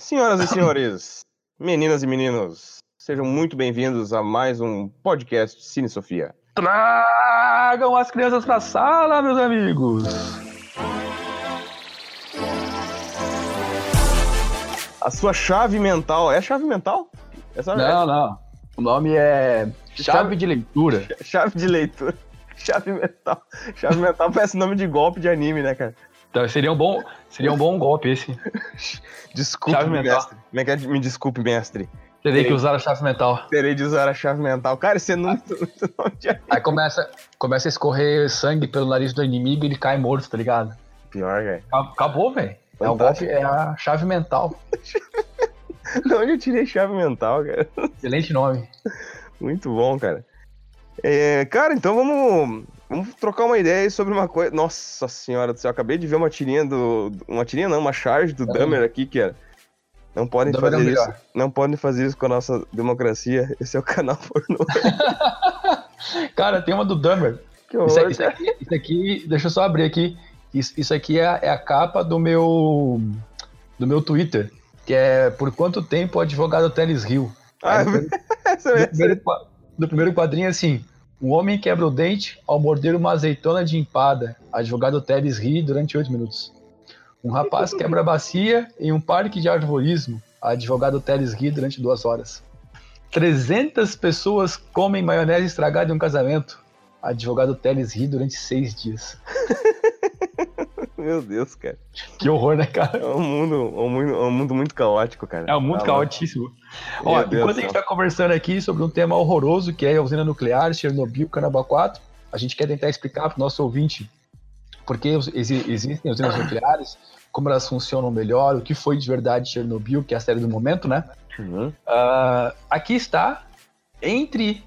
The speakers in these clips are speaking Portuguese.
Senhoras e senhores, meninas e meninos, sejam muito bem-vindos a mais um podcast Cine Sofia. Tragam as crianças pra sala, meus amigos! A sua chave mental. É chave mental? Essa não, é... não. O nome é Chave, chave de Leitura. Chave de Leitura. Chave mental. Chave mental parece nome de golpe de anime, né, cara? Então, seria um bom, seria um bom golpe esse. Desculpe, chave mestre. Mental. É me desculpe, mestre. Terei que usar a chave mental. Terei de usar a chave mental. Cara, é nome de anime. Aí começa, começa a escorrer sangue pelo nariz do inimigo e ele cai morto, tá ligado? Pior, velho. Acabou, velho. É, o golpe, é a chave mental. De onde eu tirei chave mental, cara? Excelente nome. Muito bom, cara. É, cara, então vamos, vamos trocar uma ideia aí sobre uma coisa. Nossa senhora do céu, acabei de ver uma tirinha do. Uma tirinha não, uma charge do é. Dummer aqui, que é. Não podem Dummer fazer é isso. Não podem fazer isso com a nossa democracia. Esse é o canal pornô. cara, tem uma do Dummer. Que horror, isso, isso, aqui, isso, aqui, deixa eu só abrir aqui. Isso, isso aqui é, é a capa do meu. do meu Twitter. Que é Por quanto tempo o advogado Teles Rio? Ah, no, primeiro, no primeiro quadrinho, assim, um homem quebra o dente ao morder uma azeitona de empada. Advogado Teles ri durante oito minutos. Um rapaz quebra a bacia em um parque de arvorismo. Advogado Teles ri durante duas horas. 300 pessoas comem maionese estragada em um casamento. Advogado Teles ri durante seis dias. Meu Deus, cara. Que horror, né, cara? É um mundo, um mundo, um mundo muito caótico, cara. É um mundo ah, caotíssimo. Ó, enquanto a gente tá conversando aqui sobre um tema horroroso que é a usina nuclear, Chernobyl, Canabá 4, a gente quer tentar explicar para o nosso ouvinte por que existem usinas nucleares, como elas funcionam melhor, o que foi de verdade Chernobyl, que é a série do momento, né? Uhum. Uh, aqui está, entre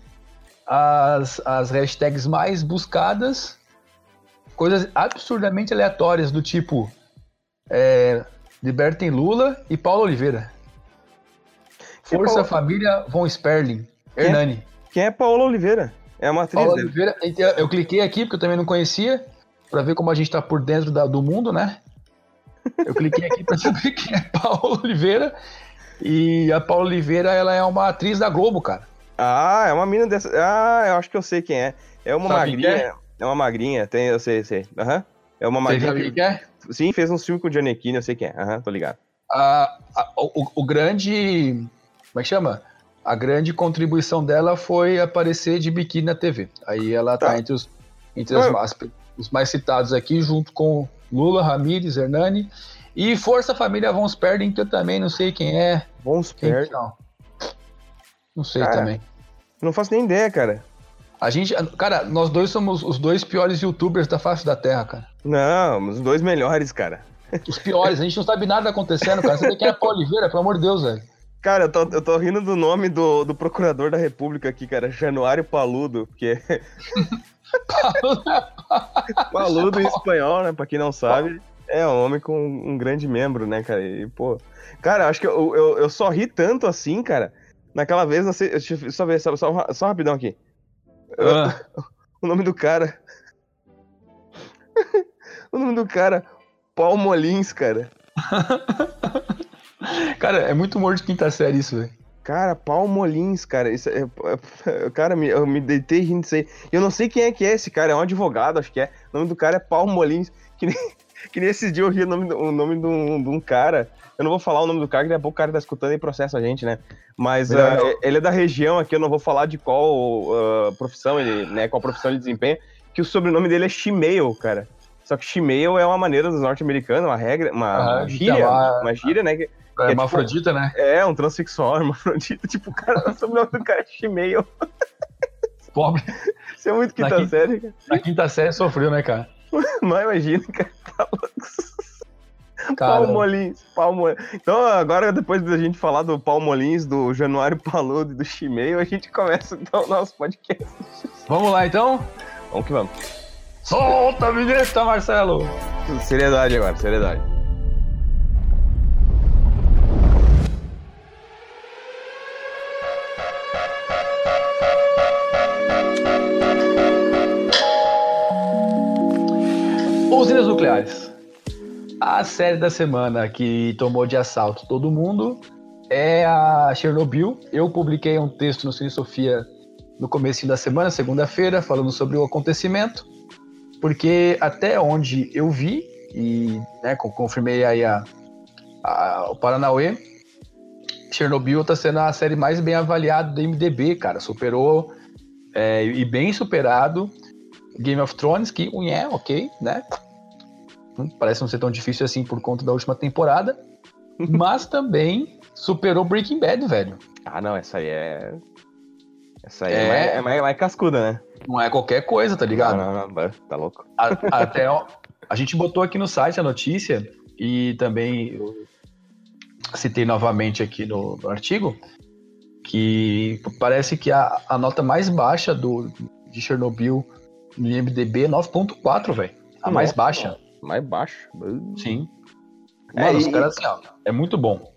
as, as hashtags mais buscadas coisas absurdamente aleatórias do tipo é, libertem Lula e Paulo Oliveira. Força Paulo... Família Von Sperling. Quem é- Hernani. É, quem é Paulo Oliveira? É uma atriz. Paulo Oliveira, eu cliquei aqui porque eu também não conhecia, para ver como a gente tá por dentro da, do mundo, né? Eu cliquei aqui para saber quem é Paulo Oliveira. E a Paula Oliveira, ela é uma atriz da Globo, cara. Ah, é uma mina dessa. Ah, eu acho que eu sei quem é. É uma Sabe magrinha. É? É uma magrinha, tem, eu sei, sei. Aham. Uhum. É uma magrinha. Você sabe quem é? Sim, fez um filme com o Giannichini, eu sei quem é. Aham, uhum, tô ligado. A, a, o, o grande. Como é que chama? A grande contribuição dela foi aparecer de biquíni na TV. Aí ela tá, tá entre, os, entre as, as, os mais citados aqui, junto com Lula, Ramírez, Hernani. E Força Família Von Sperling, que eu também não sei quem é. Von Sperling? Não. não sei cara, também. Não faço nem ideia, cara. A gente, cara, nós dois somos os dois piores youtubers da face da Terra, cara. Não, os dois melhores, cara. Os piores, a gente não sabe nada acontecendo, cara. Você vê quem é Paulo Oliveira, pelo amor de Deus, velho. Cara, eu tô, eu tô rindo do nome do, do procurador da República aqui, cara. Januário Paludo, porque. Paludo em espanhol, né? Pra quem não sabe, é um homem com um grande membro, né, cara? E, pô. Cara, acho que eu, eu, eu só ri tanto assim, cara. Naquela vez, não sei, deixa eu só ver, só, só, só rapidão aqui. Ah. O nome do cara. o nome do cara, Paul Molins, cara. cara, é muito humor de quinta série isso, velho. Cara, Paul Molins, cara. Isso é, é, cara, eu me deitei rindo disso aí. Eu não sei quem é que é esse cara, é um advogado, acho que é. O nome do cara é Paul Molins. Que nem, que nem esses dias eu ri o nome, o nome de, um, de um cara. Eu não vou falar o nome do cara, que daqui a pouco o cara tá escutando e processa a gente, né? Mas uh, ele é da região aqui, eu não vou falar de qual uh, profissão ele, né? Qual profissão ele desempenha, que o sobrenome dele é Shimail, cara. Só que Shimail é uma maneira dos norte-americanos, uma regra, uma, ah, gíria, uma, uma gíria, né? Que, é, é Afrodita, tipo, né? É, um transexual, hermafrodita. Tipo, o cara, o sobrenome do cara é Shimail. Pobre. Isso é muito quinta na série, cara. Na quinta série sofreu, né, cara? Mas imagina, cara. Tá louco. Palmolins, Palmolins. Então, agora, depois da gente falar do Palmolins, do Januário Paludo e do Chimeio, a gente começa então o nosso podcast. Vamos lá, então? Vamos que vamos. Solta a vinheta, Marcelo! Seriedade agora, seriedade. Usinas nucleares. As série da semana que tomou de assalto todo mundo é a Chernobyl. Eu publiquei um texto no Cine Sofia no começo da semana, segunda-feira, falando sobre o acontecimento, porque até onde eu vi, e né, confirmei aí a, a, o Paranauê, Chernobyl está sendo a série mais bem avaliada do MDB, cara. Superou é, e bem superado Game of Thrones, que é ok, né? Parece não ser tão difícil assim por conta da última temporada. mas também superou Breaking Bad, velho. Ah, não, essa aí é. Essa aí é, é, mais, é mais, mais, cascuda, né? Não é qualquer coisa, tá ligado? Não, não, não, tá louco. A, até ó, a gente botou aqui no site a notícia e também citei novamente aqui no, no artigo que parece que a, a, nota mais baixa do, de Chernobyl no IMDB é 9.4, velho. A mais baixa. Mais baixa. Sim. É, Mano, os caras assim, ó, é muito bom.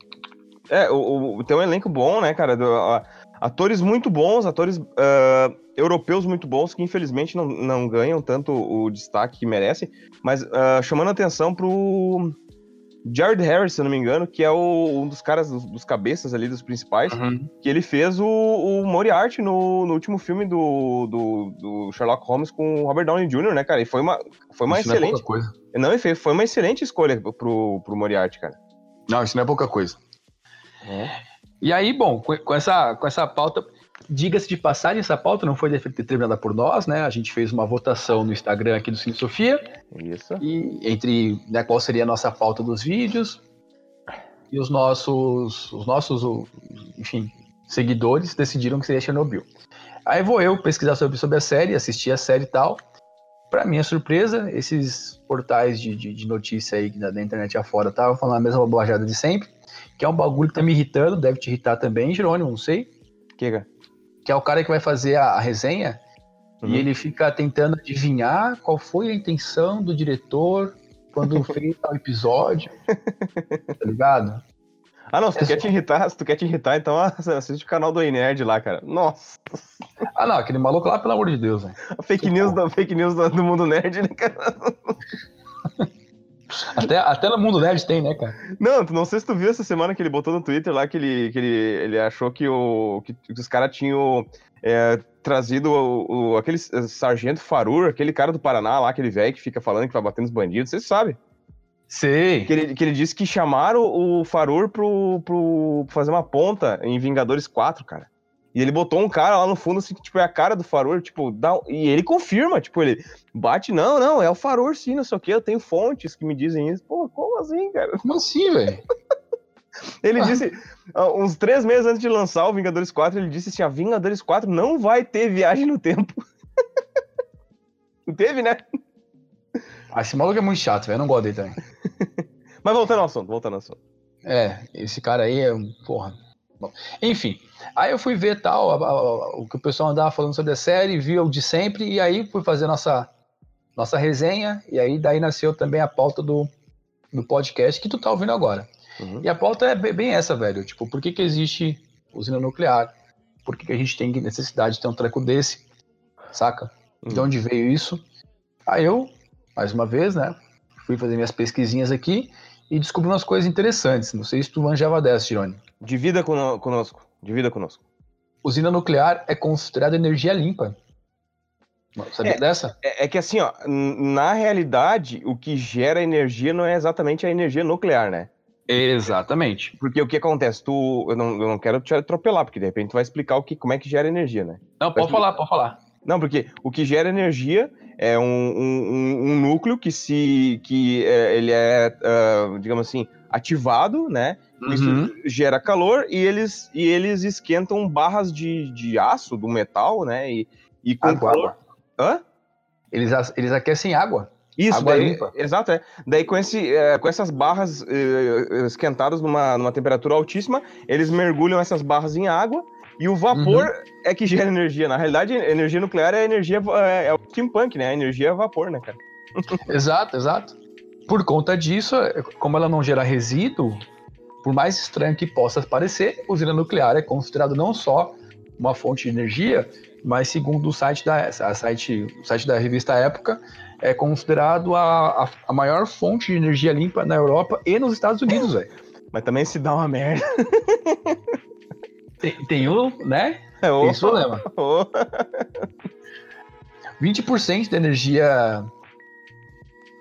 É, o, o, tem um elenco bom, né, cara? Do, a, atores muito bons, atores uh, europeus muito bons, que infelizmente não, não ganham tanto o destaque que merecem, mas uh, chamando atenção pro Jared Harris, se eu não me engano, que é o, um dos caras, dos, dos, cabeças ali, dos principais, uhum. que ele fez o, o Moriarty no, no último filme do, do, do, Sherlock Holmes com o Robert Downey Jr., né, cara? E foi uma, foi uma isso excelente. Não, é coisa. não, foi uma excelente escolha pro, pro Moriarty, cara. Não, isso não é pouca coisa. É. E aí, bom, com, com, essa, com essa pauta, diga-se de passagem, essa pauta não foi determinada por nós, né? A gente fez uma votação no Instagram aqui do Cine Sofia. Isso. E entre né, qual seria a nossa pauta dos vídeos. E os nossos, os nossos, enfim, seguidores decidiram que seria Chernobyl. Aí vou eu pesquisar sobre, sobre a série, assistir a série e tal. Para minha surpresa, esses portais de, de, de notícia aí da, da internet afora estavam falando a mesma bobajada de sempre, que é um bagulho que tá me irritando, deve te irritar também, Jerônimo, não sei. Que, cara? Que é o cara que vai fazer a, a resenha, uhum. e ele fica tentando adivinhar qual foi a intenção do diretor quando fez tal episódio. tá ligado? Ah, não, se tu é quer só... te irritar, se tu quer te irritar, então assiste o canal do Nerd lá, cara. Nossa. Ah, não, aquele maluco lá, pelo amor de Deus. A fake news, fake news do mundo nerd, né, cara? Até, até no mundo nerd tem, né, cara? Não, não sei se tu viu essa semana que ele botou no Twitter lá que ele, que ele, ele achou que, o, que, que os caras tinham é, trazido o, o, aquele sargento Farur, aquele cara do Paraná lá, aquele velho que fica falando que vai bater nos bandidos, vocês sabem. Sei. Que ele, que ele disse que chamaram o Farur pro, pro fazer uma ponta em Vingadores 4, cara. E ele botou um cara lá no fundo, assim, que, tipo, é a cara do Faror, tipo, dá, e ele confirma, tipo, ele bate, não, não, é o Faror sim, não sei o quê, eu tenho fontes que me dizem isso. Pô, como assim, cara? Como assim, velho? ele disse, uns três meses antes de lançar o Vingadores 4, ele disse assim, a Vingadores 4 não vai ter viagem no tempo. não teve, né? Ah, esse maluco é muito chato, velho, eu não gosto dele também. Mas voltando ao assunto, voltando ao assunto. É, esse cara aí é um, porra, Bom, enfim, aí eu fui ver tal, a, a, o que o pessoal andava falando sobre a série, vi o de sempre, e aí fui fazer nossa, nossa resenha, e aí daí nasceu também a pauta do, do podcast que tu tá ouvindo agora. Uhum. E a pauta é bem essa, velho, tipo, por que que existe usina nuclear? Por que que a gente tem necessidade de ter um treco desse? Saca? Uhum. De onde veio isso? Aí eu, mais uma vez, né, fui fazer minhas pesquisinhas aqui e descobri umas coisas interessantes. Não sei se tu manjava dessa, Tirone. Divida conosco. Divida conosco. Usina nuclear é considerada energia limpa. Sabia é, dessa? É, é, que assim, ó, na realidade, o que gera energia não é exatamente a energia nuclear, né? Exatamente. Porque o que acontece? Tu, eu, não, eu não quero te atropelar, porque de repente tu vai explicar o que, como é que gera energia, né? Não, pode falar, pode falar. Não, porque o que gera energia é um, um, um núcleo que se que é, ele é, uh, digamos assim, ativado, né? Uhum. Isso gera calor e eles, e eles esquentam barras de, de aço, do metal, né? E, e com água, calor. Água. Hã? Eles, eles aquecem água. Isso, água daí, limpa. Exato, é. Daí com, esse, é, com essas barras é, esquentadas numa, numa temperatura altíssima, eles mergulham essas barras em água e o vapor uhum. é que gera energia. Na realidade, energia nuclear é energia. É, é o steampunk, né? A energia é vapor, né, cara? exato, exato. Por conta disso, é, como ela não gera resíduo, por mais estranho que possa parecer, usina nuclear é considerado não só uma fonte de energia, mas segundo o site da, a site, o site da revista Época, é considerado a, a, a maior fonte de energia limpa na Europa e nos Estados Unidos, velho. Mas também se dá uma merda. Tem, tem um, né? É, tem esse problema. 20% da energia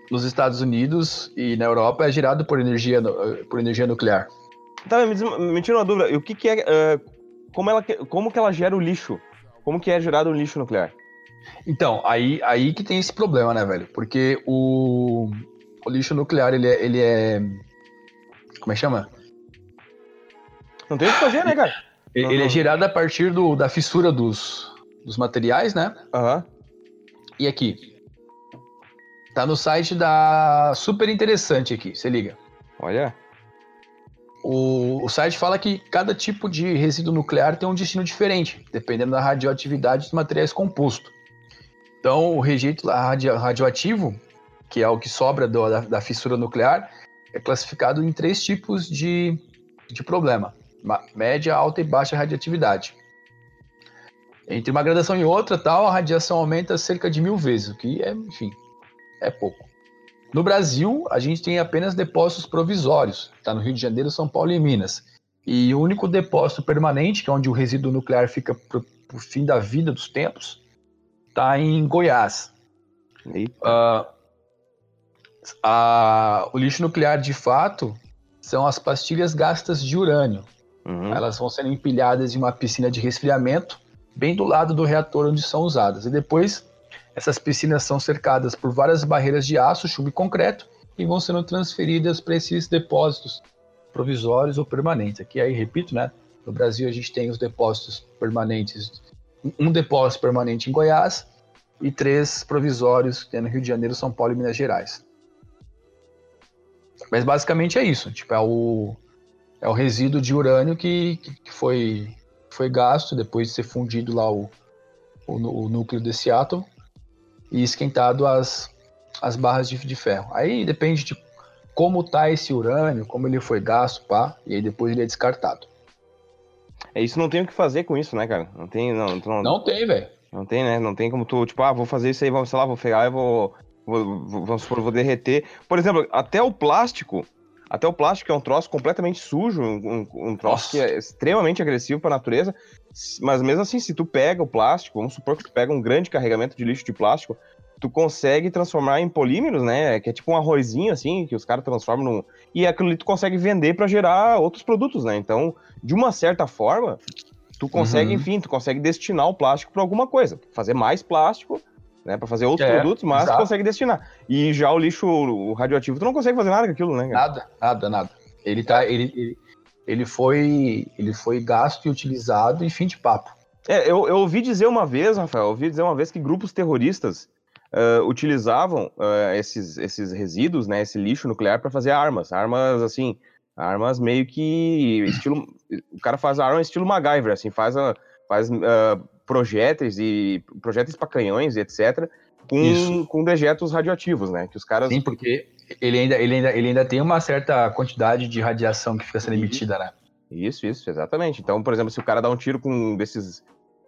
nos Estados Unidos e na Europa é gerado por energia, por energia nuclear. Tá, me, me tira uma dúvida. O que, que é. Uh, como, ela, como que ela gera o lixo? Como que é gerado o lixo nuclear? Então, aí, aí que tem esse problema, né, velho? Porque o, o lixo nuclear, ele é, ele é. Como é que chama? Não tem o que fazer, né, cara? Ele, ele é gerado a partir do, da fissura dos, dos materiais, né? Aham. Uhum. E aqui, Tá no site da. Super interessante aqui, você liga. Olha. O, o site fala que cada tipo de resíduo nuclear tem um destino diferente, dependendo da radioatividade dos materiais compostos. Então, o rejeito radio, radioativo, que é o que sobra do, da, da, fissura nuclear, é classificado em três tipos de, de problema: média, alta e baixa radioatividade. Entre uma gradação e outra, tal, a radiação aumenta cerca de mil vezes, o que é, enfim, é pouco. No Brasil, a gente tem apenas depósitos provisórios, está no Rio de Janeiro, São Paulo e Minas. E o único depósito permanente, que é onde o resíduo nuclear fica para o fim da vida dos tempos, está em Goiás. Uh, a, o lixo nuclear, de fato, são as pastilhas gastas de urânio. Uhum. Elas vão sendo empilhadas em uma piscina de resfriamento, bem do lado do reator onde são usadas. E depois essas piscinas são cercadas por várias barreiras de aço, chumbo e concreto e vão sendo transferidas para esses depósitos provisórios ou permanentes. Aqui aí repito, né? No Brasil a gente tem os depósitos permanentes, um depósito permanente em Goiás e três provisórios que é no Rio de Janeiro, São Paulo e Minas Gerais. Mas basicamente é isso, tipo é o é o resíduo de urânio que, que foi foi gasto depois de ser fundido lá o, o, o núcleo desse átomo e esquentado as, as barras de, de ferro. Aí depende de como tá esse urânio, como ele foi gasto, pá, e aí depois ele é descartado. É isso, não tem o que fazer com isso, né, cara? Não tem, não. Não, não tem, velho. Não tem, né? Não tem como tu, tipo, ah, vou fazer isso aí, vou, sei lá, vou pegar e vou, vou, vou, vamos supor, vou derreter. Por exemplo, até o plástico, até o plástico é um troço completamente sujo, um, um troço Nossa. que é extremamente agressivo para a natureza. Mas mesmo assim, se tu pega o plástico, vamos supor que tu pega um grande carregamento de lixo de plástico, tu consegue transformar em polímeros, né? Que é tipo um arrozinho, assim, que os caras transformam num... E aquilo ali tu consegue vender para gerar outros produtos, né? Então, de uma certa forma, tu consegue, uhum. enfim, tu consegue destinar o plástico para alguma coisa. Fazer mais plástico, né? Para fazer outros é, produtos, mas exato. consegue destinar. E já o lixo o radioativo, tu não consegue fazer nada com aquilo, né? Cara? Nada, nada, nada. Ele tá... Ele, ele, ele foi, ele foi gasto e utilizado em fim de papo. É, eu, eu ouvi dizer uma vez, Rafael, eu ouvi dizer uma vez que grupos terroristas uh, utilizavam uh, esses, esses resíduos, né, esse lixo nuclear para fazer armas, armas assim, armas meio que estilo, o cara faz arma estilo MacGyver, assim, faz, a, faz uh, projéteis e projéteis para canhões e etc. Com, com dejetos radioativos, né? Que os caras. Sim, porque ele ainda, ele, ainda, ele ainda tem uma certa quantidade de radiação que fica sendo emitida, né? Isso, isso, exatamente. Então, por exemplo, se o cara dá um tiro com um desses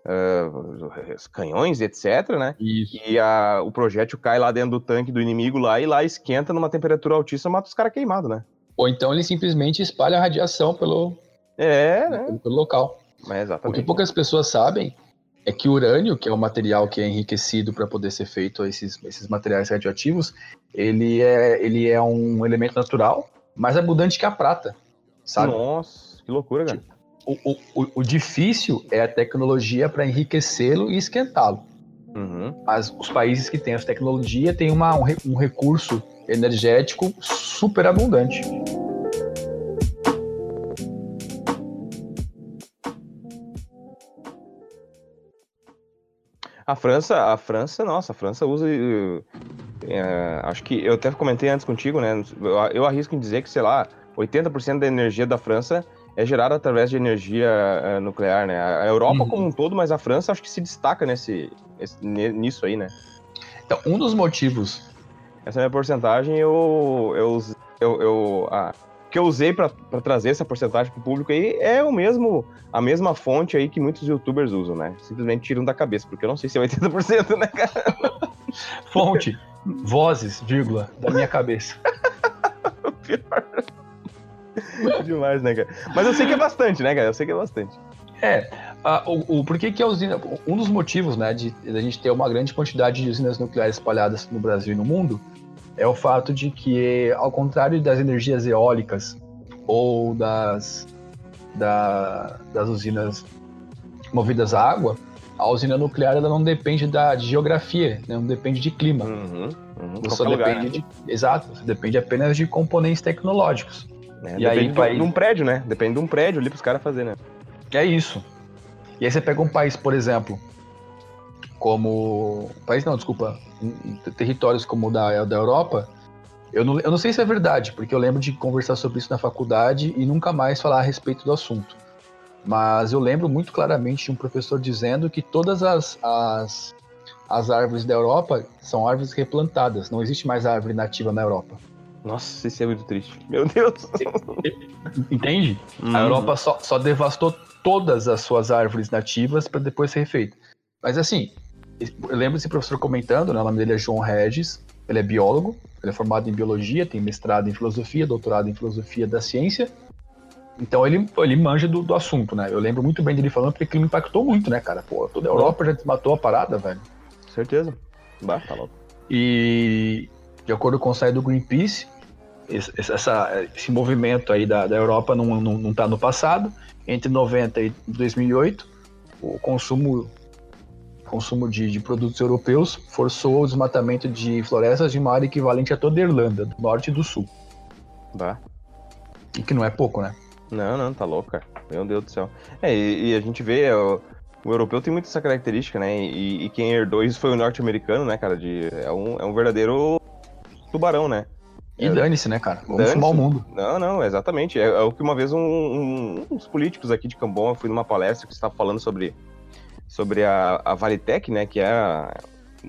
uh, canhões, etc., né? Isso. E a, o projétil cai lá dentro do tanque do inimigo lá e lá esquenta numa temperatura altíssima, mata os caras queimados, né? Ou então ele simplesmente espalha a radiação pelo, é, né? pelo, pelo local. É exatamente. O que poucas pessoas sabem é que o urânio, que é o material que é enriquecido para poder ser feito esses, esses materiais radioativos, ele é, ele é um elemento natural mais abundante que a prata, sabe? Nossa, que loucura, cara. O, o, o difícil é a tecnologia para enriquecê-lo e esquentá-lo. Uhum. Mas os países que têm essa tecnologia têm uma, um, um recurso energético super abundante. A França, a França, nossa, a França usa. É, acho que eu até comentei antes contigo, né? Eu, arrisco em dizer que, sei lá, 80% da energia da França é gerada através de energia é, nuclear, né? A Europa uhum. como um todo, mas a França acho que se destaca nesse, esse, nisso aí, né? Então, um dos motivos. Essa minha porcentagem, eu. eu, eu, eu ah, que eu usei para trazer essa porcentagem para o público aí é o mesmo, a mesma fonte aí que muitos youtubers usam, né? Simplesmente tiram da cabeça, porque eu não sei se é 80%, né, cara? Fonte, vozes, vírgula, da minha cabeça. Pior. Demais, né, cara? Mas eu sei que é bastante, né, cara? Eu sei que é bastante. É, o, o, por que, que a usina. Um dos motivos, né, de, de a gente ter uma grande quantidade de usinas nucleares espalhadas no Brasil e no mundo é o fato de que, ao contrário das energias eólicas ou das, da, das usinas movidas a água, a usina nuclear ela não depende da de geografia, né? não depende de clima. Uhum, uhum, você depende lugar, né? de, exato, você depende apenas de componentes tecnológicos. É, e aí, de, de um prédio, né? Depende de um prédio ali para os caras fazerem, né? É isso. E aí você pega um país, por exemplo, como. País não, desculpa. Territórios como o da, da Europa. Eu não, eu não sei se é verdade, porque eu lembro de conversar sobre isso na faculdade e nunca mais falar a respeito do assunto. Mas eu lembro muito claramente de um professor dizendo que todas as, as, as árvores da Europa são árvores replantadas, não existe mais árvore nativa na Europa. Nossa, isso é muito triste. Meu Deus. Entende? Hum. A Europa só, só devastou todas as suas árvores nativas para depois ser refeita. Mas assim, eu lembro desse professor comentando, né, o nome dele é João Regis, ele é biólogo, ele é formado em biologia, tem mestrado em filosofia, doutorado em filosofia da ciência. Então ele, ele manja do, do assunto, né? Eu lembro muito bem dele falando porque aquilo me impactou muito, né, cara? Pô, toda a Europa já desmatou a parada, velho. Certeza. Bah, tá louco. E de acordo com o site do Greenpeace, esse, essa, esse movimento aí da, da Europa não, não, não tá no passado. Entre 90 e 2008, o consumo consumo de, de, produtos europeus forçou o desmatamento de florestas de uma área equivalente a toda a Irlanda, do norte e do sul. Bah. E que não é pouco, né? Não, não, tá louco, cara. Meu Deus do céu. É, e, e a gente vê, o, o, europeu tem muito essa característica, né? E, e quem herdou isso foi o norte-americano, né, cara? De, é, um, é um verdadeiro tubarão, né? E é, dane-se, né, cara? Vamos fumar o mundo. Não, não, exatamente. É, é, o que uma vez um, um, uns políticos aqui de Cambon, eu fui numa palestra que estava falando sobre sobre a, a Valitec, né, que é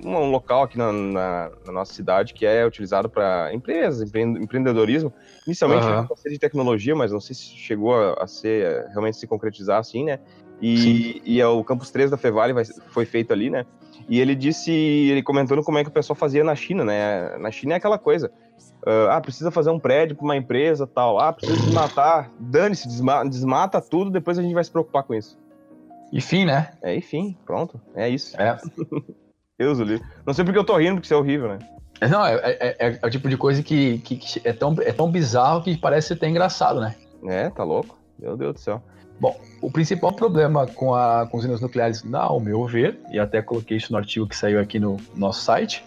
um local aqui na, na, na nossa cidade que é utilizado para empresas, empreendedorismo. Inicialmente uhum. era ser de tecnologia, mas não sei se chegou a, a ser realmente se concretizar assim, né? E, e é o Campus 3 da Fevale vai, foi feito ali, né? E ele disse, ele comentando como é que o pessoal fazia na China, né? Na China é aquela coisa. Uh, ah, precisa fazer um prédio para uma empresa tal. Ah, precisa desmatar. Dane-se, desmata, desmata tudo, depois a gente vai se preocupar com isso. E fim, né? É, e fim, pronto. É isso. É. Deus o. Não sei porque eu tô rindo, porque isso é horrível, né? É, não, é, é, é, é o tipo de coisa que, que, que, é, tão, é tão bizarro que parece até engraçado, né? É, tá louco. Meu Deus do céu. Bom, o principal problema com, a, com usinas nucleares, ao meu ver, e até coloquei isso no artigo que saiu aqui no nosso site,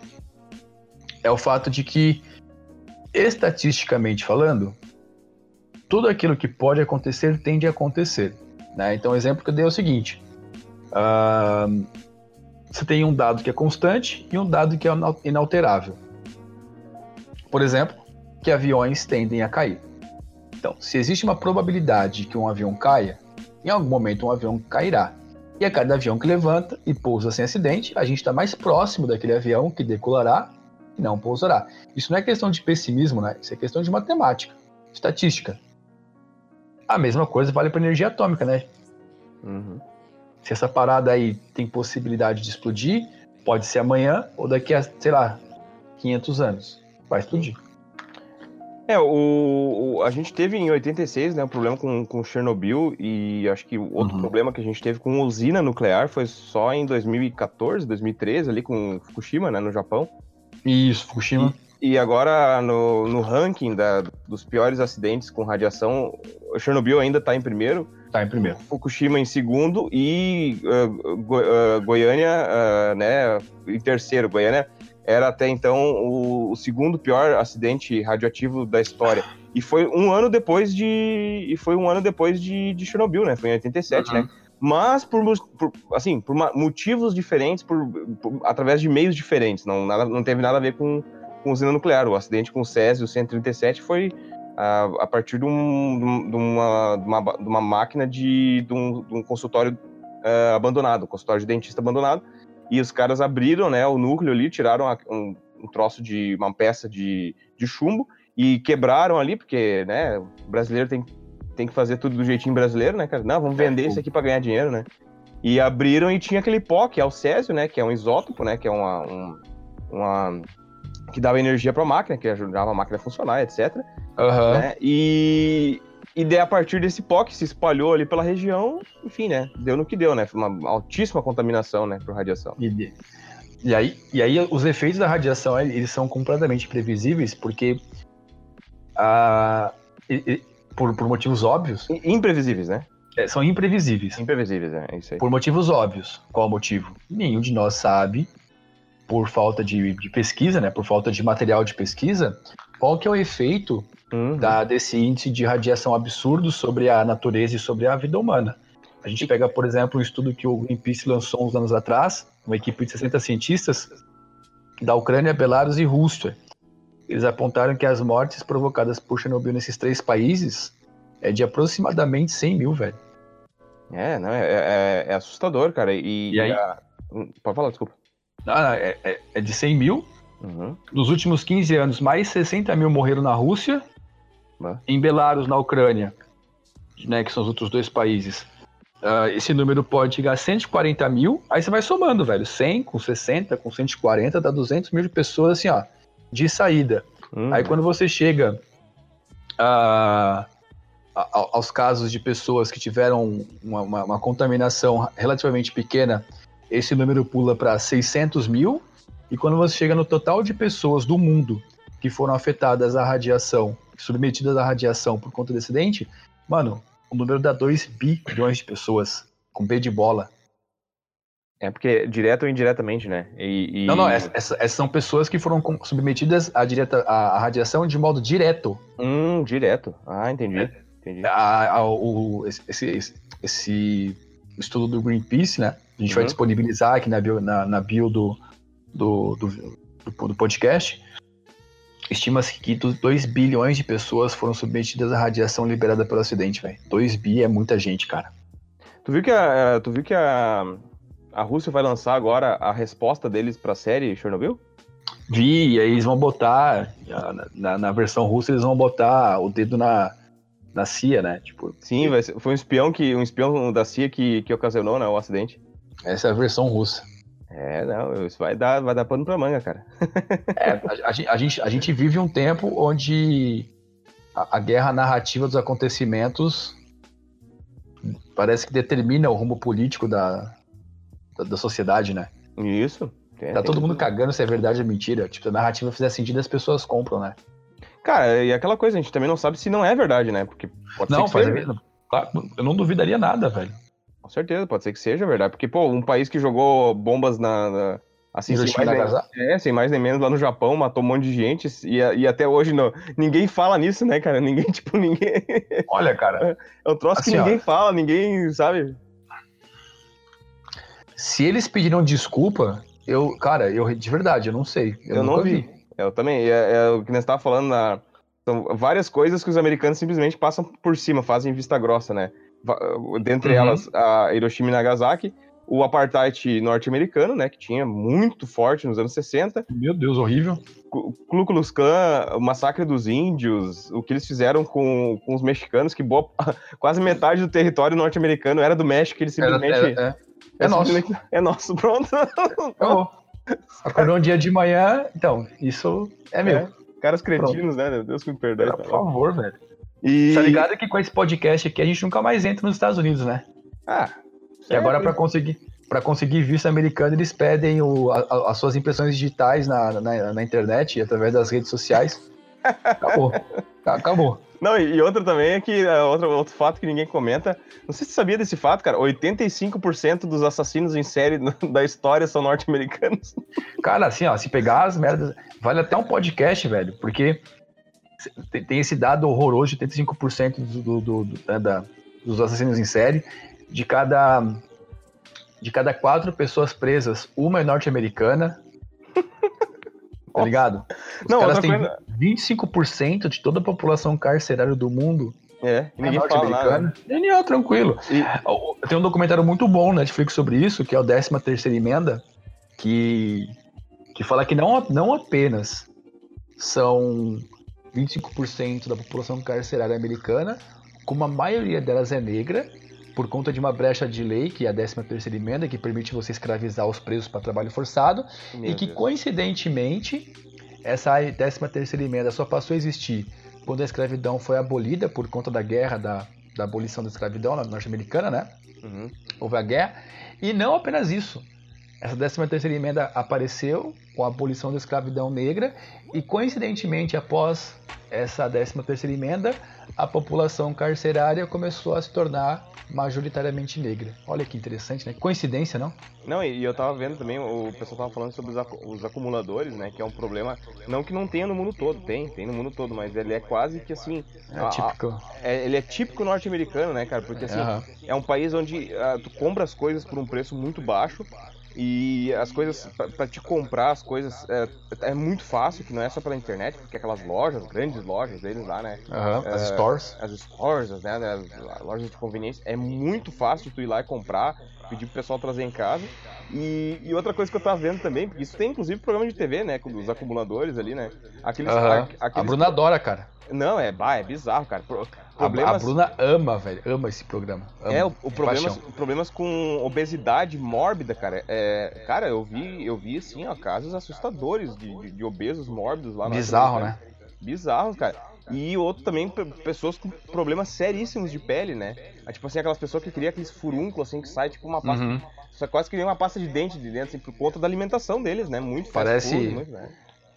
é o fato de que, estatisticamente falando, tudo aquilo que pode acontecer tende a acontecer. Né? Então, o exemplo que eu dei é o seguinte: uh, você tem um dado que é constante e um dado que é inalterável. Por exemplo, que aviões tendem a cair. Então, se existe uma probabilidade que um avião caia, em algum momento um avião cairá. E a cada avião que levanta e pousa sem acidente, a gente está mais próximo daquele avião que decolará e não pousará. Isso não é questão de pessimismo, né? Isso é questão de matemática, estatística. A mesma coisa vale para energia atômica, né? Uhum. Se essa parada aí tem possibilidade de explodir, pode ser amanhã ou daqui a, sei lá, 500 anos. Vai explodir. É, o, o, a gente teve em 86, né, um problema com, com Chernobyl e acho que o outro uhum. problema que a gente teve com usina nuclear foi só em 2014, 2013, ali com Fukushima, né, no Japão. Isso, Fukushima. E no, no ranking da, dos piores acidentes com radiação, Chernobyl ainda está em primeiro. Está em primeiro. Fukushima em segundo e uh, Go uh, Goiânia, uh, né, em terceiro. Goiânia era até então o, o, segundo pior acidente radioativo da história. E foi um ano depois de e foi um ano depois de, de Chernobyl, né? Foi em 87, uhum. né? Mas por, por assim, por motivos diferentes, por, por, através de meios diferentes. Não, nada, não teve nada a ver com com usina nuclear. O acidente com o Césio 137 foi a, a partir de, um, de, uma, de, uma, de, uma, máquina de, um, um consultório uh, abandonado, um consultório de dentista abandonado. E os caras abriram né, o núcleo ali, tiraram a, um, um, troço de uma peça de, de chumbo e quebraram ali, porque, né, o brasileiro tem, tem que fazer tudo do jeitinho brasileiro, né, cara? Não, vamos é, vender isso aqui para ganhar dinheiro, né? E abriram e tinha aquele pó, que é o césio, né, que é um isótopo, né, que é uma, um, uma que dava energia para a máquina, que ajudava a máquina a funcionar, etc. Uhum. Né? E, e daí, a partir desse pó que se espalhou ali pela região, enfim, né? Deu no que deu, né? Foi uma altíssima contaminação, né, por radiação. E, e, aí, e aí, os efeitos da radiação, eles são completamente previsíveis, porque ah, por, por motivos óbvios. Imprevisíveis, né? É, são imprevisíveis. Imprevisíveis, é, é isso aí. Por motivos óbvios. Qual o motivo? Nenhum de nós sabe, por falta de, de pesquisa, né? Por falta de material de pesquisa, qual que é o efeito uhum. da, desse índice de radiação absurdo sobre a natureza e sobre a vida humana. A gente pega, por exemplo, um estudo que o Greenpeace lançou uns anos atrás, uma equipe de 60 cientistas da Ucrânia, Belarus e Rússia. Eles apontaram que as mortes provocadas por Chernobyl nesses três países é de aproximadamente 100 mil, velho. É, não, é, é, é assustador, cara. E, e aí? A... Pode falar, desculpa. Ah, é, é, é, de 100 mil. Uhum. Nos últimos 15 anos, mais 60 mil morreram na Rússia. Uhum. Em Belarus, na Ucrânia, né, que são os outros dois países, uh, esse número pode chegar a 140 mil. Aí você vai somando, velho. 100 com 60, com 140, dá 200 mil de pessoas, assim, ó, de saída. Uhum. Aí quando você chega a, a, aos casos de pessoas que tiveram uma, uma, uma contaminação relativamente pequena, esse número pula para 600 mil. E quando você chega no total de pessoas do mundo que foram afetadas à radiação, submetidas à radiação por conta desse acidente, mano, o número dá 2 bilhões de pessoas com B de bola. É porque direto ou indiretamente, né? E, e... Não, não, essas, essas, são pessoas que foram submetidas à, direta, à, radiação de modo direto. Hum, direto. Ah, entendi. É. entendi. A, a, o, esse, esse, esse, estudo do Greenpeace, né? A gente uhum. vai disponibilizar aqui na bio, na, na bio do, do, do, do, do podcast. Estima-se que 2 bilhões de pessoas foram submetidas à radiação liberada pelo acidente, velho. 2 bi é muita gente, cara. Tu viu que a, tu viu que a, a Rússia vai lançar agora a resposta deles pra série Chernobyl? Vi, e aí eles vão botar, na, na versão russa, eles vão botar o dedo na, na CIA, né? Tipo, Sim, ser, foi um espião que um espião da CIA que, que ocasionou né, o acidente. Essa é a versão russa. É, não, isso vai dar, vai dar pano pra manga, cara. é, a, a, a, gente, a gente vive um tempo onde a, a, guerra narrativa dos acontecimentos parece que determina o rumo político da, da, da sociedade, né? Isso. É, tá todo mundo cagando se é verdade ou mentira. Tipo, se a narrativa fizer sentido, as pessoas compram, né? Cara, e aquela coisa, a gente também não sabe se não é verdade, né? Porque pode não, ser que seja. Eu não duvidaria nada, velho. Com certeza, pode ser que seja verdade. Porque, pô, um país que jogou bombas na. na assim, sem mais, nem, é, sem mais nem menos lá no Japão, matou um monte de gente. E, e até hoje não, ninguém fala nisso, né, cara? Ninguém, tipo, ninguém. Olha, cara. É um troço assim, que ninguém ó, fala, ninguém, sabe? Se eles pediram desculpa, eu, cara, eu de verdade, eu não sei. Eu, eu não vi. vi. Eu também. É, é, o que nós estávamos falando na. São várias coisas que os americanos simplesmente passam por cima, fazem vista grossa, né? dentre uhum. elas a Hiroshima e Nagasaki, o apartheid norte-americano, né, que tinha muito forte nos anos 60. Meu Deus, horrível. O Ku Klux Klan, o massacre dos índios, o que eles fizeram com, com os mexicanos, que boa, quase metade do território norte-americano era do México, eles simplesmente... Era, era, é, é, é nosso. É nosso, pronto. Acordou um dia de manhã, então, isso é meu. É, caras cretinos, pronto. né? Deus me perdoe. Por favor, velho. E... Tá ligado que com esse podcast aqui a gente nunca mais entra nos Estados Unidos, né? Ah. E agora para conseguir para conseguir visto americano eles pedem o, a, as suas impressões digitais na, na, na internet através das redes sociais. Acabou. Acabou. Não, e outra também é que é outro, outro fato que ninguém comenta. Não sei se você sabia desse fato, cara. 85% dos assassinos em série da história são norte-americanos. Cara, assim, ó, se pegar as merdas. Vale até um podcast, velho, porque tem esse dado horroroso de 85% do, do, do né, da, dos assassinos em série. De cada, de cada quatro pessoas presas, uma é norte-americana. Tá ligado? Os Não, caras têm coisa... 25% de toda a população carcerária do mundo. É, ninguém é fala nada. Genial, tranquilo. E... Tem um documentário muito bom na Netflix sobre isso, que é o 13 terceira emenda, que, que fala que não, não apenas são 25% da população carcerária americana, como a maioria delas é negra, por conta de uma brecha de lei, que é a 13ª emenda, que permite você escravizar os presos para trabalho forçado, Meu e que Deus. coincidentemente essa 13ª emenda só passou a existir quando a escravidão foi abolida por conta da guerra da, da abolição da escravidão norte-americana, né? Uhum. Houve a guerra. E não apenas isso. Essa 13ª emenda apareceu com a abolição da escravidão negra e coincidentemente após essa 13ª emenda, a população carcerária começou a se tornar majoritariamente negra. Olha que interessante, né? Coincidência, não? Não, e eu tava vendo também, o pessoal tava falando sobre os, acumuladores, né? Que é um problema, não que não tenha no mundo todo, tem, tem no mundo todo, mas ele é quase que assim... É a, típico. A, é, ele é típico norte-americano, né, cara? Porque assim, uhum. é um país onde uh, tu compra as coisas por um preço muito baixo, e as coisas, para te comprar as coisas, é, é, muito fácil, que não é só pela internet, porque aquelas lojas, grandes lojas deles lá, né? Uhum, é, as stores. As stores, né? As lojas de conveniência. É muito fácil tu ir lá e comprar, pedir pro pessoal trazer em casa. E, e, outra coisa que eu tava vendo também, porque isso tem inclusive programa de TV, né? Com os acumuladores ali, né? Aqueles, uhum. a, aqueles... A Bruna adora, cara. Não, é, bah, é bizarro, cara. Problemas... A, Bruna ama, velho, ama esse programa. Ama. É, o, o problemas, problemas com obesidade mórbida, cara. É, cara, eu vi, eu vi assim, ó, casos assustadores de, de, de obesos mórbidos lá. Bizarro, né? Bizarro, cara. E outro também, pessoas com problemas seríssimos de pele, né? É, tipo assim, aquelas pessoas que criam aqueles furúnculos, assim, que sai tipo uma pasta. Uhum. Só quase que nem uma pasta de dente de dentro, assim, por conta da alimentação deles, né? Muito Parece. Food, muito, né?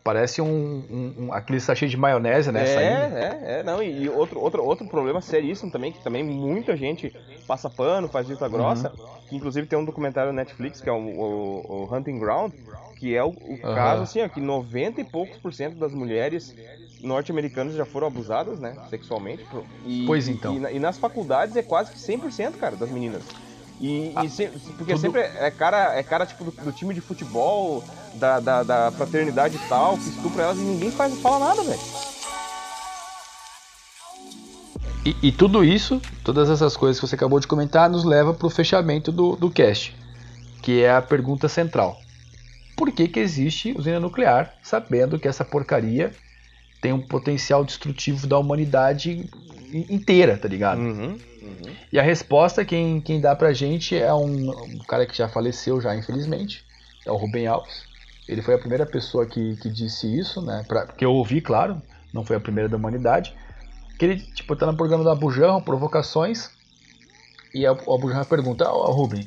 Parece um, um, um, aquele sachê de maionese, né? É, é, é, não, e outro, outro, outro problema seríssimo também, que também muita gente passa pano, faz vista grossa, uhum. que inclusive tem um documentário na Netflix, que é o, o, o Hunting Ground, que é o, o uhum. caso, assim, ó, que 90 e poucos por cento das mulheres norte-americanas já foram abusadas, né, sexualmente. E, pois então. E, e, nas faculdades é quase que 100%, cara, das meninas. E, ah, e se, porque tudo... sempre é cara, é cara tipo do, do time de futebol, da, da, da, fraternidade e tal, que estupra elas e ninguém faz, fala nada, velho. E, e, tudo isso, todas essas coisas que você acabou de comentar, nos leva para o fechamento do, do cast, que é a pergunta central. Por que, que existe usina nuclear, sabendo que essa porcaria tem um potencial destrutivo da humanidade inteira, tá ligado? Uhum. Uhum. E a resposta, quem, quem dá pra gente é um, um, cara que já faleceu, já infelizmente, é o Rubem Alves. Ele foi a primeira pessoa que, que disse isso, né? Pra, que eu ouvi, claro, não foi a primeira da humanidade. Que ele, tipo, tá no programa do Abujanra, Provocações, e o Abujanra pergunta, ó, oh, Rubem,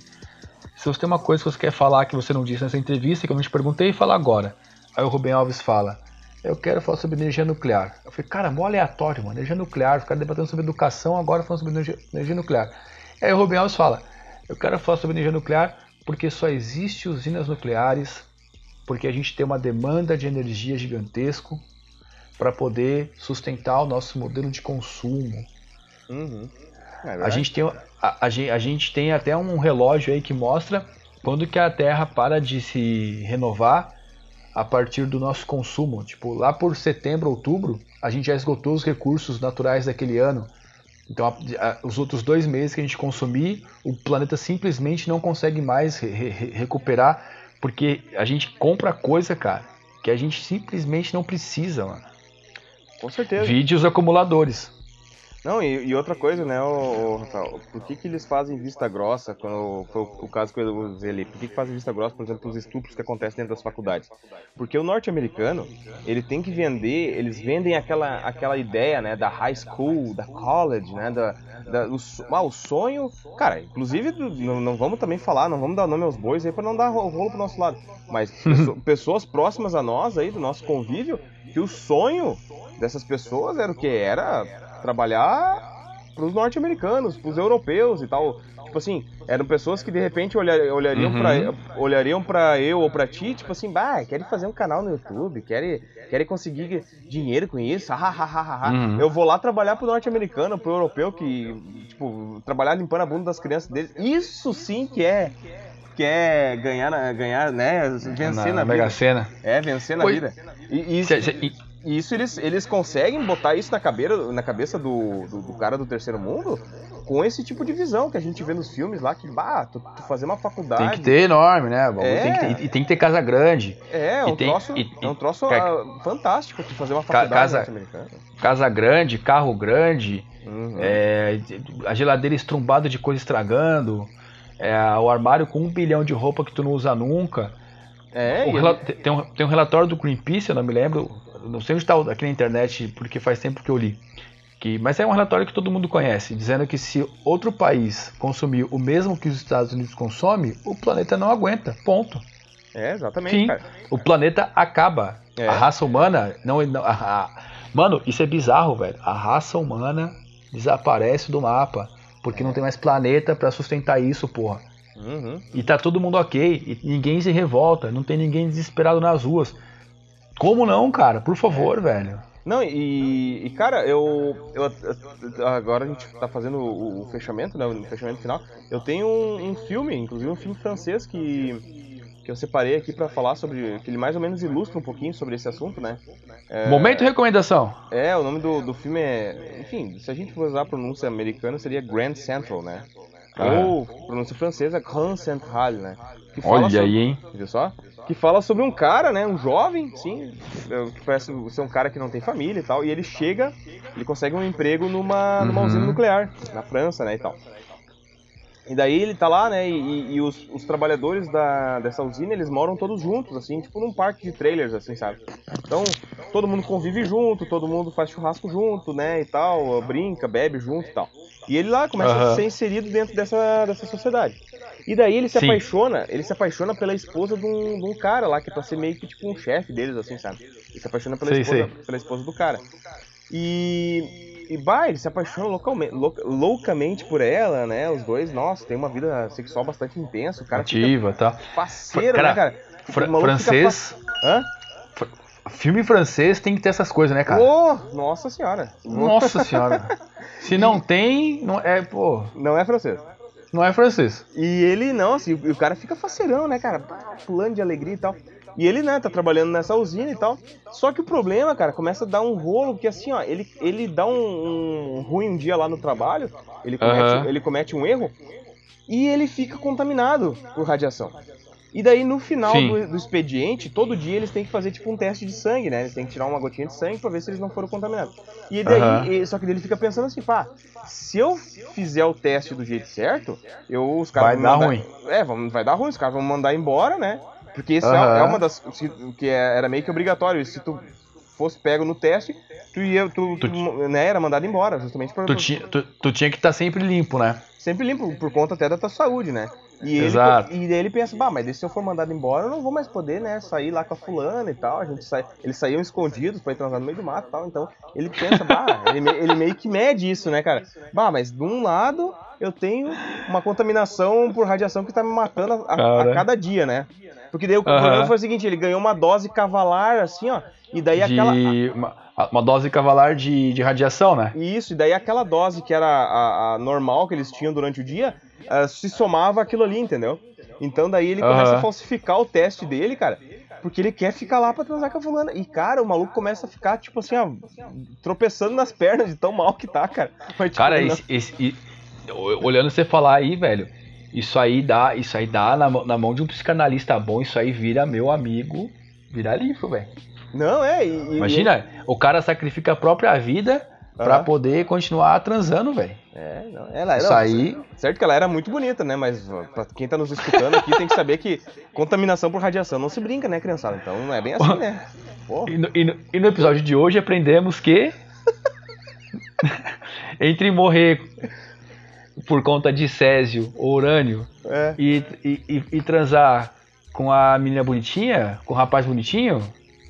se você tem uma coisa que você quer falar que você não disse nessa entrevista, que eu não te perguntei, fala agora. Aí o Rubem Alves fala, eu quero falar sobre energia nuclear. Eu falei, cara, mó aleatório, mano. Energia nuclear, ficar debatendo sobre educação, agora falando sobre energia, energia nuclear. E aí o Rubem Alves fala, eu quero falar sobre energia nuclear porque só existe usinas nucleares, porque a gente tem uma demanda de energia gigantesco para poder sustentar o nosso modelo de consumo. Uhum. É a, gente tem, a, a gente tem até um relógio aí que mostra quando que a Terra para de se renovar a partir do nosso consumo. Tipo, lá por setembro, outubro, a gente já esgotou os recursos naturais daquele ano. Então, a, a, os outros dois meses que a gente consumir, o planeta simplesmente não consegue mais re, re, recuperar, porque a gente compra coisa, cara, que a gente simplesmente não precisa, mano. Com certeza. Vídeos acumuladores. Não, e, e, outra coisa, né, o, Rafael, por que, que eles fazem vista grossa, quando foi o, o caso que eu usei ali, por que, que fazem vista grossa, por exemplo, os estupros que acontecem dentro das faculdades? Porque o norte-americano, ele tem que vender, eles vendem aquela, aquela ideia, né, da high school, da college, né, da, da o, ah, o sonho, cara, inclusive, não, não, vamos também falar, não vamos dar nome aos bois aí pra não dar rolo pro nosso lado, mas pessoas próximas a nós aí, do nosso convívio, que o sonho dessas pessoas era o que? Era trabalhar pros norte-americanos, pros europeus e tal. Tipo assim, eram pessoas que de repente olhar, olhariam, uhum. pra, olhariam pra eu ou pra ti, tipo assim, bah, querem fazer um canal no YouTube, querem, querem conseguir dinheiro com isso, uhum. Eu vou lá trabalhar pro norte-americano, pro europeu, que, tipo, trabalhar limpando a bunda das crianças deles. Isso sim que é que é ganhar, ganhar né, vencer na, na, na vida. Mega Sena. É, vencer na pois, vida. E, e, cê, cê, e isso eles, eles conseguem botar isso na, cabeça, na cabeça do, do, do, cara do terceiro mundo com esse tipo de visão que a gente vê nos filmes lá, que, bah, tu, tu fazer uma faculdade... Tem que ter enorme, né? É. Tem ter, e tem que ter casa grande. É, é um tem, troço, e, é um troço uh, fantástico tu fazer uma faculdade casa, casa grande, carro grande, uhum. é, a geladeira estrumbada de coisa estragando, é, o armário com um bilhão de roupa que tu não usa nunca... É, ele... tem, um, tem um relatório do Greenpeace, eu não me lembro, não sei onde está aqui na internet, porque faz tempo que eu li. Que, mas é um relatório que todo mundo conhece, dizendo que se outro país consumir o mesmo que os Estados Unidos consome, o planeta não aguenta. Ponto. É, exatamente. Fim. Cara. O planeta acaba. É. A raça humana não. não a, a, mano, isso é bizarro, velho. A raça humana desaparece do mapa. Porque é. não tem mais planeta para sustentar isso, porra. Uhum. E tá todo mundo ok. E ninguém se revolta. Não tem ninguém desesperado nas ruas. Como não, cara? Por favor, velho. Não, e, e, cara, eu, eu, Agora a gente tá fazendo o, o fechamento, né? O fechamento final. Eu tenho um, um, filme, inclusive um filme francês que, que eu separei aqui para falar sobre. que ele mais ou menos ilustra um pouquinho sobre esse assunto, né? É, Momento recomendação. É, o nome do, do filme é. Enfim, se a gente for usar a pronúncia americana, seria Grand Central, né? Ah. Ou pronúncia francesa, Grand Central, né? Olha sobre, aí, hein? Viu só? Que fala sobre um cara, né, um jovem, sim, que parece ser um cara que não tem família e tal, e ele chega, ele consegue um emprego numa, numa uhum. usina nuclear, na França, né, e tal. E daí ele tá lá, né, e, e os, os, trabalhadores da, dessa usina, eles moram todos juntos, assim, tipo num parque de trailers, assim, sabe? Então, todo mundo convive junto, todo mundo faz churrasco junto, né, e tal, brinca, bebe junto e tal. E ele lá começa uhum. a ser inserido dentro dessa, dessa sociedade. E daí ele se Sim. apaixona, ele se apaixona pela esposa de um, de um, cara lá, que é pra ser meio que tipo um chefe deles, assim, sabe? Ele se apaixona pela, esposa, pela esposa do cara. E, e bah, ele se apaixona loucamente, loucamente por ela, né? Os dois, nossa, tem uma vida sexual bastante intensa. O cara Ativa, tá. Parceiro, cara, né, cara? Fr francês. Hã? Filme francês tem que ter essas coisas, né, cara? Oh, nossa senhora. Nossa senhora. Se não tem, não é, pô. Não é francês. Não é francês. E ele, não, assim, o, cara fica faceirão, né, cara? Pulando de alegria e tal. E ele, né, tá trabalhando nessa usina e tal. Só que o problema, cara, começa a dar um rolo, que assim, ó, ele, ele dá um, um ruim um dia lá no trabalho, ele comete, ele comete um erro, e ele fica contaminado por radiação. E daí, no final do, do, expediente, todo dia eles têm que fazer tipo um teste de sangue, né? Eles têm que tirar uma gotinha de sangue pra ver se eles não foram contaminados. E daí, uhum. só que ele fica pensando assim, pá, se eu fizer o teste do jeito certo, eu os caras vai dar mandar, ruim. É, vão, vai dar ruim, os caras vão mandar embora, né? Porque isso uhum. é, uma das que é, era meio que obrigatório. Se tu fosse pego no teste, tu ia, tu, tu, tu né, era mandado embora, justamente por. Tu, tinha, tu, tu tinha que estar tá sempre limpo, né? Sempre limpo, por conta até da tua saúde, né? E Exato. Ele, e daí ele pensa, bah, mas se eu for mandado embora, eu não vou mais poder, né, sair lá com a fulana e tal. A gente sai, eles saíam escondidos pra ir transar no meio do mato e tal. Então ele pensa, bah, ele, ele meio que mede isso, né, cara? Bah, mas de um lado eu tenho uma contaminação por radiação que tá me matando a, a, a cada dia, né? Porque daí o problema foi o seguinte, ele ganhou uma dose cavalar, assim, ó, e daí de... aquela... Uma, uma dose cavalar de, de radiação, né? Isso, e daí aquela dose que era a, a normal que eles tinham durante o dia, uh, se somava aquilo ali, entendeu? Então daí ele começa uhum. a falsificar o teste dele, cara. Porque ele quer ficar lá pra transar com a fulana. E, cara, o maluco começa a ficar, tipo assim, ó, tropeçando nas pernas de tão mal que tá, cara. Mas, tipo, cara, esse, esse, olhando você falar aí, velho, isso aí dá, isso aí dá na, na mão de um psicanalista bom, isso aí vira meu amigo, vira livro, velho. Não, é. E, Imagina, e... o cara sacrifica a própria vida Pra poder continuar transando, velho. É, não, ela Isso aí. Certo que ela era muito bonita, né? Mas pra quem tá nos escutando aqui tem que saber que contaminação por radiação não se brinca, né, criançada? Então não é bem assim, né? E no, e, no, e no episódio de hoje aprendemos que. entre morrer por conta de césio ou urânio é. e, e, e, transar com a menina bonitinha, com o rapaz bonitinho,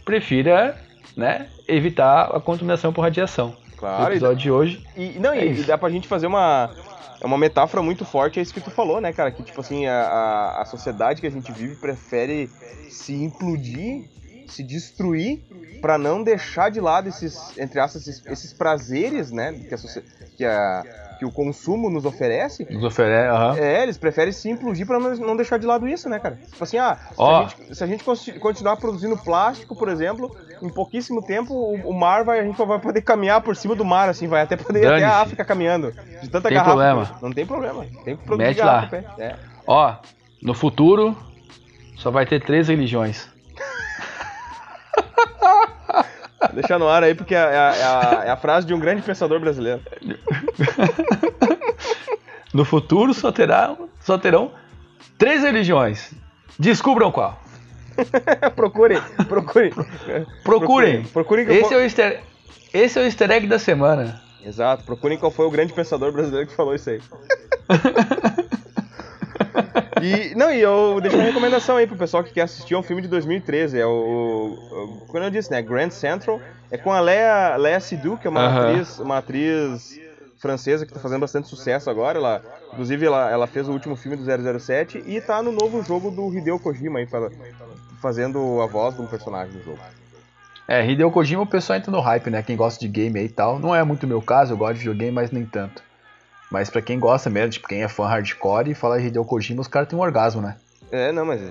prefira né, evitar a contaminação por radiação. Claro. O episódio e, de hoje. E, não, é e, e dá pra gente fazer uma. É uma metáfora muito forte, é isso que tu falou, né, cara? Que, tipo assim, a, a, a sociedade que a gente vive prefere se implodir, se destruir, para não deixar de lado esses, entre aspas, esses, esses prazeres, né? Que a, que a que o consumo nos oferece. Nos oferece, aham. É, eles preferem se implodir para não deixar de lado isso, né, cara? Tipo assim, ah, se, oh. a, gente, se a gente continuar produzindo plástico, por exemplo, em pouquíssimo tempo o, mar vai, a gente vai poder caminhar por cima do mar, assim, vai até poder ir até a África caminhando. De tanta tem garrafa. Problema. Não tem problema. Tem Mete lá. É. Ó, no futuro só vai ter três religiões. Deixa no ar aí, porque é a, é, a, é a, frase de um grande pensador brasileiro. no futuro só, terá, só terão três religiões. Descubram qual. procurem, procurem. Procurem. Procurem. esse, é o easter, esse é o easter egg da semana. Exato, procurem qual foi o grande pensador brasileiro que falou isso aí. E, não, e eu deixo uma recomendação aí pro pessoal que quer assistir um filme de 2013. É o, o, Como eu disse, né? Grand Central. É com a Lea, Lea Seydoux, que é uma uh -huh. atriz, uma atriz francesa que tá fazendo bastante sucesso agora. Ela, inclusive, ela, ela fez o último filme do 007 e tá no novo jogo do Hideo Kojima aí, fazendo a voz de um personagem do jogo. É, Hideo Kojima o pessoal entra no hype, né? Quem gosta de game aí e tal. Não é muito o meu caso, eu gosto de videogame, mas nem tanto. Mas pra quem gosta mesmo, tipo, quem é fã hardcore e fala de Hideo Kojima, os caras têm um orgasmo, né? É, não, mas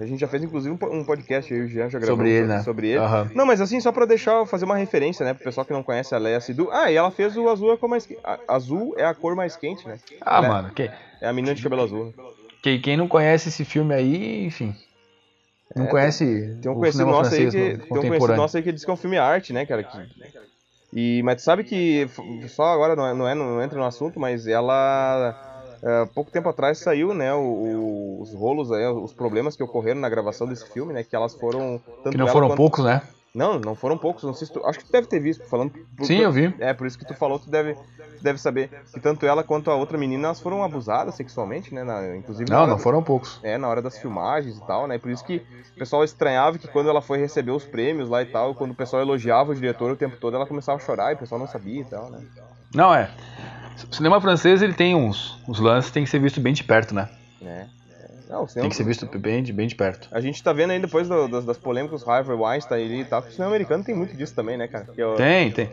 a gente já fez inclusive um podcast aí, o Jean já gravou sobre ele, né? Sobre ele. Uhum. Não, mas assim, só pra deixar, fazer uma referência, né, pro pessoal que não conhece a Leia Sidu. Ah, e ela fez o azul é a cor mais Azul é a cor mais quente, né? Ah, ela mano, que... É a menina de cabelo azul. Quem, quem não conhece esse filme aí, enfim. Não é, conhece. Tem, tem um conhecido nosso aí que. Tem um conhecido nosso aí que diz que é um filme arte, né, cara? Que, e, mas tu sabe que, só agora não, é, não, é, não entra no assunto, mas ela. É, pouco tempo atrás saiu, né, o, os rolos aí, os problemas que ocorreram na gravação desse filme, né, que elas foram... que não foram quanto, poucos, né? Não, não foram poucos. Não sei se tu, acho que tu deve ter visto falando. Por, Sim, eu vi. É, por isso que tu falou, tu deve, deve saber que tanto ela quanto a outra menina elas foram abusadas sexualmente, né? Na, inclusive. Não, não foram poucos. É, na hora das filmagens e tal, né? Por isso que o pessoal estranhava que quando ela foi receber os prêmios lá e tal, quando o pessoal elogiava o diretor o tempo todo, ela começava a chorar e o pessoal não sabia e tal, né? Não, é. O cinema francês ele tem uns, uns lances tem que ser visto bem de perto, né? É. Não, Tem que ser visto bem de, bem de perto. A gente tá vendo aí depois do, das, das polêmicas, o Harvey Weinstein e tal, que o cinema americano tem muito disso também, né, cara? Eu, tem, tem.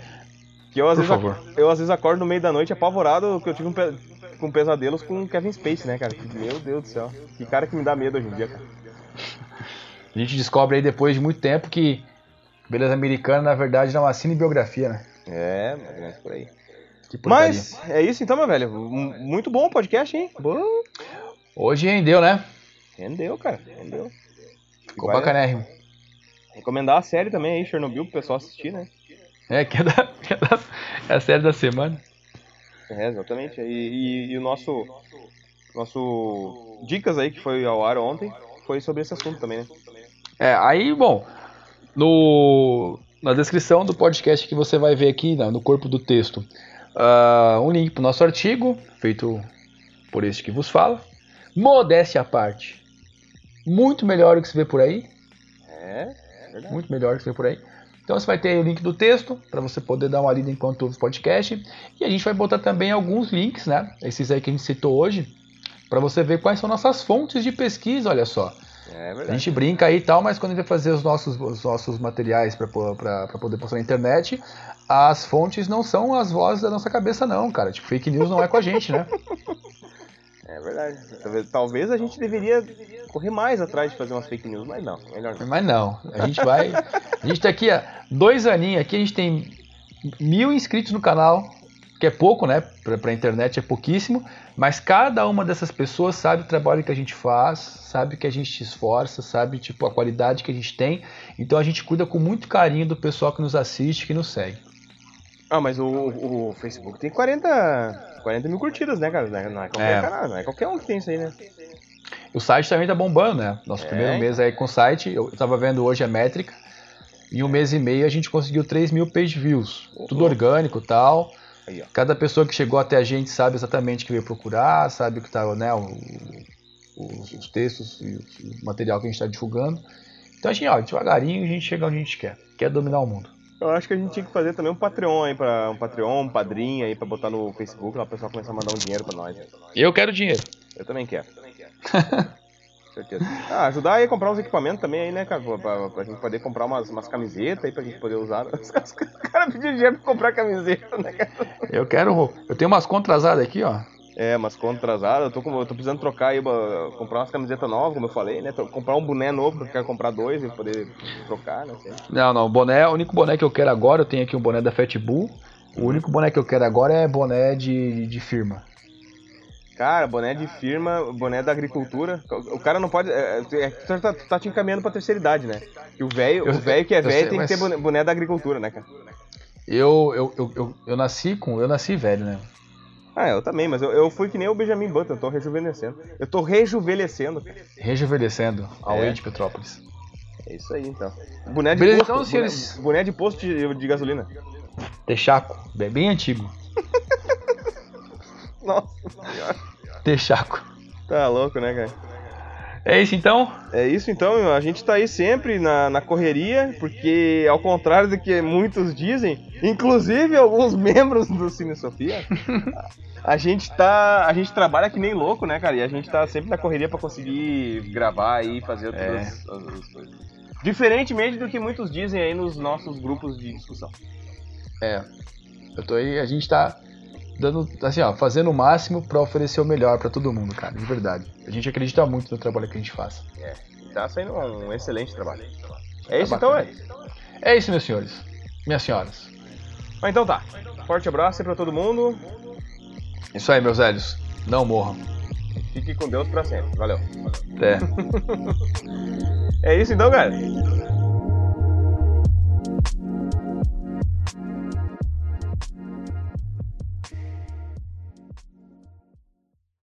Que eu às, vezes, eu às vezes acordo no meio da noite apavorado que eu tive um pe com pesadelos com Kevin Spacey, né, cara? Meu Deus do céu. Que cara que me dá medo hoje em dia, cara. A gente descobre aí depois de muito tempo que Beleza Americana, na verdade, é uma cinebiografia, né? É, mas por aí. Mas é isso então, meu velho. Muito bom o podcast, hein? Boa. Hoje rendeu, né? Rendeu, cara. Rendeu. Ficou Vai, bacanérrimo. Recomendar a série também aí, Chernobyl, pro pessoal assistir, né? É, que é, da, que é, da, é a série da semana. É, exatamente. E, e, e, o nosso, nosso dicas aí que foi ao ar ontem foi sobre esse assunto também, né? É, aí, bom, no, na descrição do podcast que você vai ver aqui, no corpo do texto, uh, um link para o nosso artigo, feito por este que vos fala. Modéstia à parte. Muito melhor do que se vê por aí. É, é verdade. Muito melhor do que se vê por aí. Então você vai ter o link do texto para você poder dar uma lida enquanto ouve o podcast. E a gente vai botar também alguns links, né? Esses aí que a gente citou hoje, para você ver quais são nossas fontes de pesquisa, olha só. É a gente brinca aí e tal, mas quando a gente vai fazer os nossos, os nossos materiais para poder postar na internet, as fontes não são as vozes da nossa cabeça, não, cara. Tipo, fake news não é com a gente, né? É verdade. Talvez a gente deveria correr mais atrás de fazer umas fake news, mas não, melhor não. Mas não, a gente vai. A gente tá aqui há dois aninhos aqui, a gente tem mil inscritos no canal, que é pouco, né? Pra, pra internet é pouquíssimo, mas cada uma dessas pessoas sabe o trabalho que a gente faz, sabe que a gente se esforça, sabe tipo a qualidade que a gente tem. Então a gente cuida com muito carinho do pessoal que nos assiste, que nos segue. Ah, mas o, o Facebook tem 40, 40 mil curtidas, né, cara? Não é, não é qualquer é. canal, não é qualquer um que tem isso aí, né? O site também tá bombando, né? Nosso é. primeiro mês aí com o site, eu tava vendo hoje a métrica. Em um mês e meio a gente conseguiu 3 mil page views. Oh, tudo orgânico e tal. Aí, Cada pessoa que chegou até a gente sabe exatamente o que veio procurar, sabe o que tá, né? O, os, os, textos e o material que a gente está divulgando. Então a gente, ó, devagarinho a gente chega onde a gente quer. Quer dominar o mundo. Eu acho que a gente tinha que fazer também um Patreon aí, pra, um Patreon, um padrinho aí pra botar no Facebook, lá o pessoal começar a mandar um dinheiro pra nós. Eu quero dinheiro. Eu também quero. Eu também quero. certeza. Ah, ajudar aí a comprar uns equipamentos também aí, né, cara? Pra, pra, pra gente poder comprar umas, umas camisetas aí pra gente poder usar. Os caras pediram dinheiro pra comprar camiseta, né, cara? Eu quero. Eu tenho umas contrasadas aqui, ó. É, mas contrasado, eu tô, eu tô precisando trocar aí, comprar umas camisetas novas, como eu falei, né? Comprar um boné novo, porque eu quero comprar dois e poder trocar, né? Não, não, boné, o único boné que eu quero agora, eu tenho aqui um boné da Fat Bull. O único boné que eu quero agora é boné de, de firma. Cara, boné de firma, boné da agricultura. O cara não pode. É, é, tu tá, tá te encaminhando pra terceira idade, né? E o velho o velho que é velho tem mas... que ter boné, boné da agricultura, né, cara? Eu, eu, eu, eu, eu nasci com. Eu nasci velho, né? Ah, eu também, mas eu, eu fui que nem o Benjamin Button, eu tô rejuvenescendo. Eu tô rejuvenescendo. Rejuvenescendo, ao é. de Petrópolis. É isso aí, então. Boné de Beleza, posto, então, senhores... boné, boné de posto de, de gasolina. Texaco, bem, bem antigo. Nossa senhora. Texaco. Tá louco, né, cara? É isso então? É isso então, a gente tá aí sempre na, na correria, porque ao contrário do que muitos dizem, inclusive alguns membros do Cine Sofia, a gente tá. A gente trabalha que nem louco, né, cara? E a gente tá sempre na correria para conseguir gravar e fazer outras, é. as coisas. Diferentemente do que muitos dizem aí nos nossos grupos de discussão. É. Eu tô aí, a gente tá dando, assim, ó, fazendo o máximo para oferecer o melhor para todo mundo, cara, de verdade. A gente acredita muito no trabalho que a gente faz. É, tá saindo um excelente trabalho. É isso tá então, é? É isso, meus senhores. Minhas senhoras. Mas então tá. Forte abraço aí pra todo mundo. Isso aí, meus velhos. Não morram. Fique com Deus pra sempre. Valeu. Até. é isso então, galera.